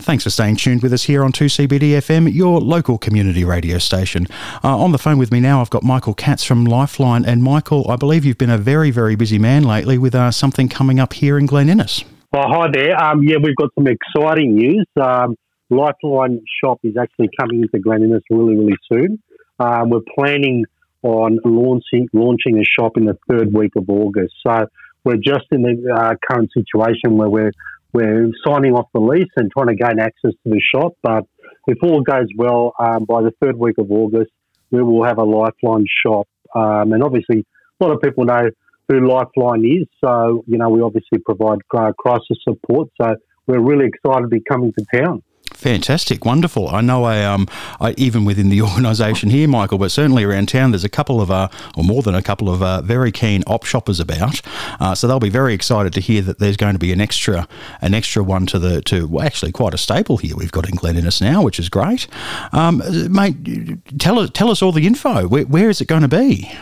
Thanks for staying tuned with us here on 2CBD FM, your local community radio station. Uh, on the phone with me now, I've got Michael Katz from Lifeline. And Michael, I believe you've been a very, very busy man lately with uh, something coming up here in Glen Innes. Well, hi there. Um, yeah, we've got some exciting news. Um, Lifeline shop is actually coming into Glen Innes really, really soon. Um, we're planning on launching launching a shop in the third week of August. So we're just in the uh, current situation where we're we're signing off the lease and trying to gain access to the shop. But if all goes well, um, by the third week of August, we will have a Lifeline shop. Um, and obviously, a lot of people know who Lifeline is. So, you know, we obviously provide crisis support. So we're really excited to be coming to town. Fantastic, wonderful. I know I um I, even within the organisation here, Michael, but certainly around town, there's a couple of uh or more than a couple of uh, very keen op shoppers about. Uh, so they'll be very excited to hear that there's going to be an extra an extra one to the to well, actually quite a staple here we've got in Glen Innes now, which is great. Um, mate, tell us tell us all the info. Where, where is it going to be?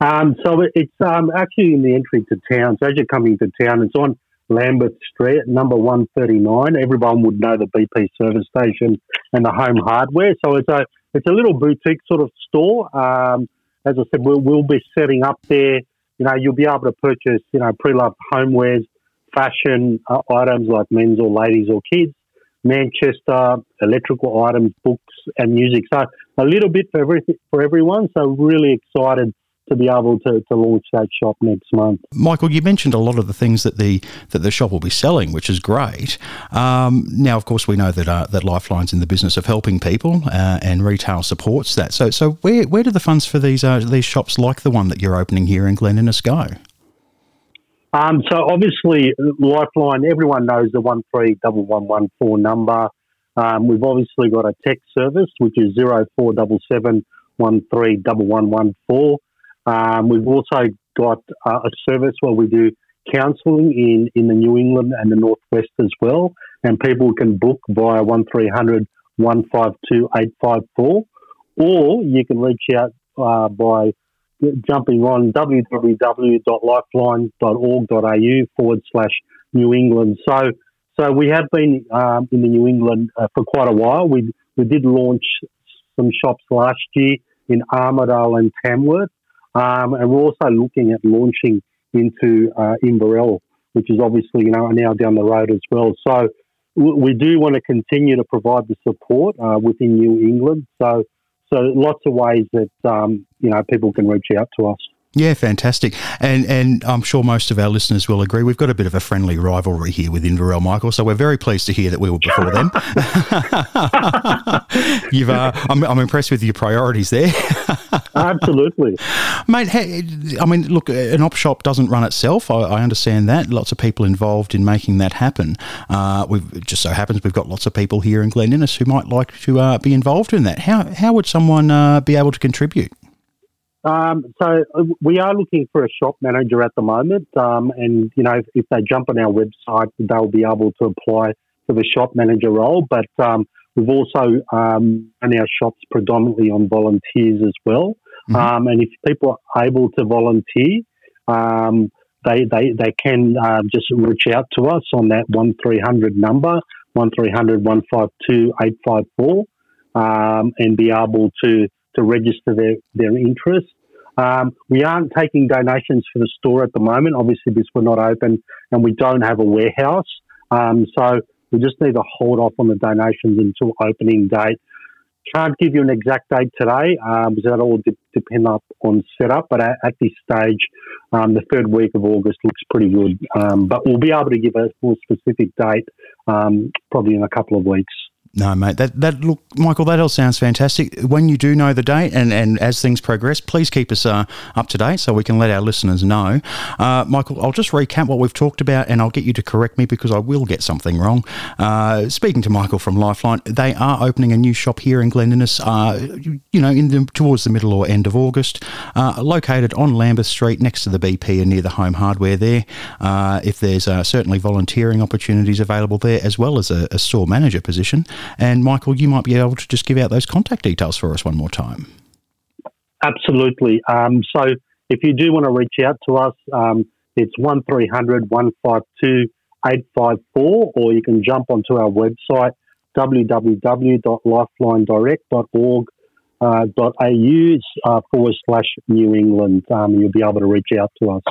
Um, so it's um, actually in the entry to town. So as you're coming to town, it's on Lambeth Street, number 139. Everyone would know the BP service station and the home hardware. So it's a it's a little boutique sort of store. Um, as I said, we'll, we'll be setting up there. You know, you'll be able to purchase, you know, pre-loved homewares, fashion uh, items like men's or ladies or kids, Manchester, electrical items, books and music. So a little bit for everything for everyone. So really excited to be able to, to launch that shop next month. Michael, you mentioned a lot of the things that the that the shop will be selling, which is great. Um, now, of course, we know that uh, that Lifeline's in the business of helping people, uh, and retail supports that. So, so where where do the funds for these uh, these shops like the one that you're opening here in Glen Innes go? Um, so obviously, Lifeline. Everyone knows the one three double one one four number. Um, we've obviously got a text service which is zero four double seven one three double one one four. Um, we've also got uh, a service where we do counselling in, in the New England and the Northwest as well, and people can book via 1300 152 854, or you can reach out uh, by jumping on www.lifeline.org.au forward slash New England. So, so we have been um, in the New England uh, for quite a while. We we did launch some shops last year in Armidale and Tamworth, um, and we're also looking at launching into uh, Inverell, which is obviously you know now down the road as well. So we do want to continue to provide the support uh, within New England. So so lots of ways that um, you know people can reach out to us. Yeah, fantastic. And and I'm sure most of our listeners will agree. We've got a bit of a friendly rivalry here with Inverell, Michael. So we're very pleased to hear that we were before them. You've, uh, I'm, I'm impressed with your priorities there. Absolutely, mate. Hey, I mean, look, an op shop doesn't run itself. I, I, understand that. Lots of people involved in making that happen. Uh, we've just so happens we've got lots of people here in Glen Innes who might like to uh, be involved in that. How how would someone uh, be able to contribute? Um, so uh, we are looking for a shop manager at the moment, um, and you know if, if, they jump on our website, they'll be able to apply for the shop manager role. But um, we've also um, run our shops predominantly on volunteers as well. Mm-hmm. Um, and if people are able to volunteer, um, they, they they can uh, just reach out to us on that one three hundred number one 152 854 and be able to to register their, their interest. Um, we aren't taking donations for the store at the moment, obviously, because we're not open and we don't have a warehouse. Um, so we just need to hold off on the donations until opening date. Can't give you an exact date today um, because that all de- depend up on setup. But at, at this stage, um, the third week of August looks pretty good. Um, but we'll be able to give a more specific date um, probably in a couple of weeks. No, mate. That that look, Michael. That all sounds fantastic. When you do know the date, and, and as things progress, please keep us uh, up to date so we can let our listeners know. Uh, Michael, I'll just recap what we've talked about, and I'll get you to correct me because I will get something wrong. Uh, speaking to Michael from Lifeline, they are opening a new shop here in Glen Innes. Uh, you know, in the, towards the middle or end of August, uh, located on Lambeth Street, next to the BP and near the Home Hardware. There, uh, if there's certainly volunteering opportunities available there, as well as a, a store manager position. And Michael, you might be able to just give out those contact details for us one more time. Absolutely. Um, so if you do want to reach out to us, um, it's 1300 152 854, or you can jump onto our website www.lifelinedirect.org uh, .au uh, forward slash New England. Um, you'll be able to reach out to us.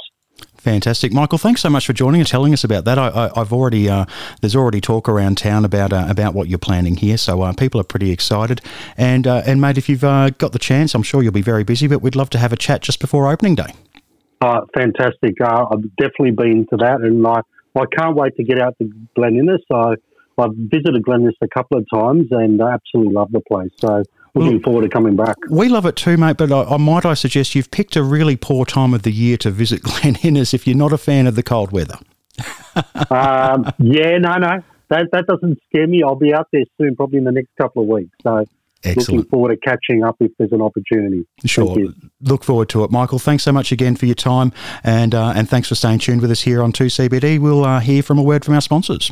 Fantastic, Michael. Thanks so much for joining and telling us about that. I, have already uh, there's already talk around town about uh, about what you're planning here, so uh, people are pretty excited. And uh, and mate, if you've uh, got the chance, I'm sure you'll be very busy, but we'd love to have a chat just before opening day. Uh, fantastic. I've definitely been to that, and I I can't wait to get out to Glen Innes. So I've visited Glen Innes a couple of times, and I absolutely love the place. So looking forward to coming back. We love it too, mate. But I, I, might I suggest you've picked a really poor time of the year to visit Glen Innes if you're not a fan of the cold weather. um, yeah, no, no, that that doesn't scare me. I'll be out there soon, probably in the next couple of weeks. So. Excellent. Looking forward to catching up if there's an opportunity. Sure. Look forward to it. Michael, thanks so much again for your time and uh, and thanks for staying tuned with us here on 2CBD. We'll uh, hear from a word from our sponsors.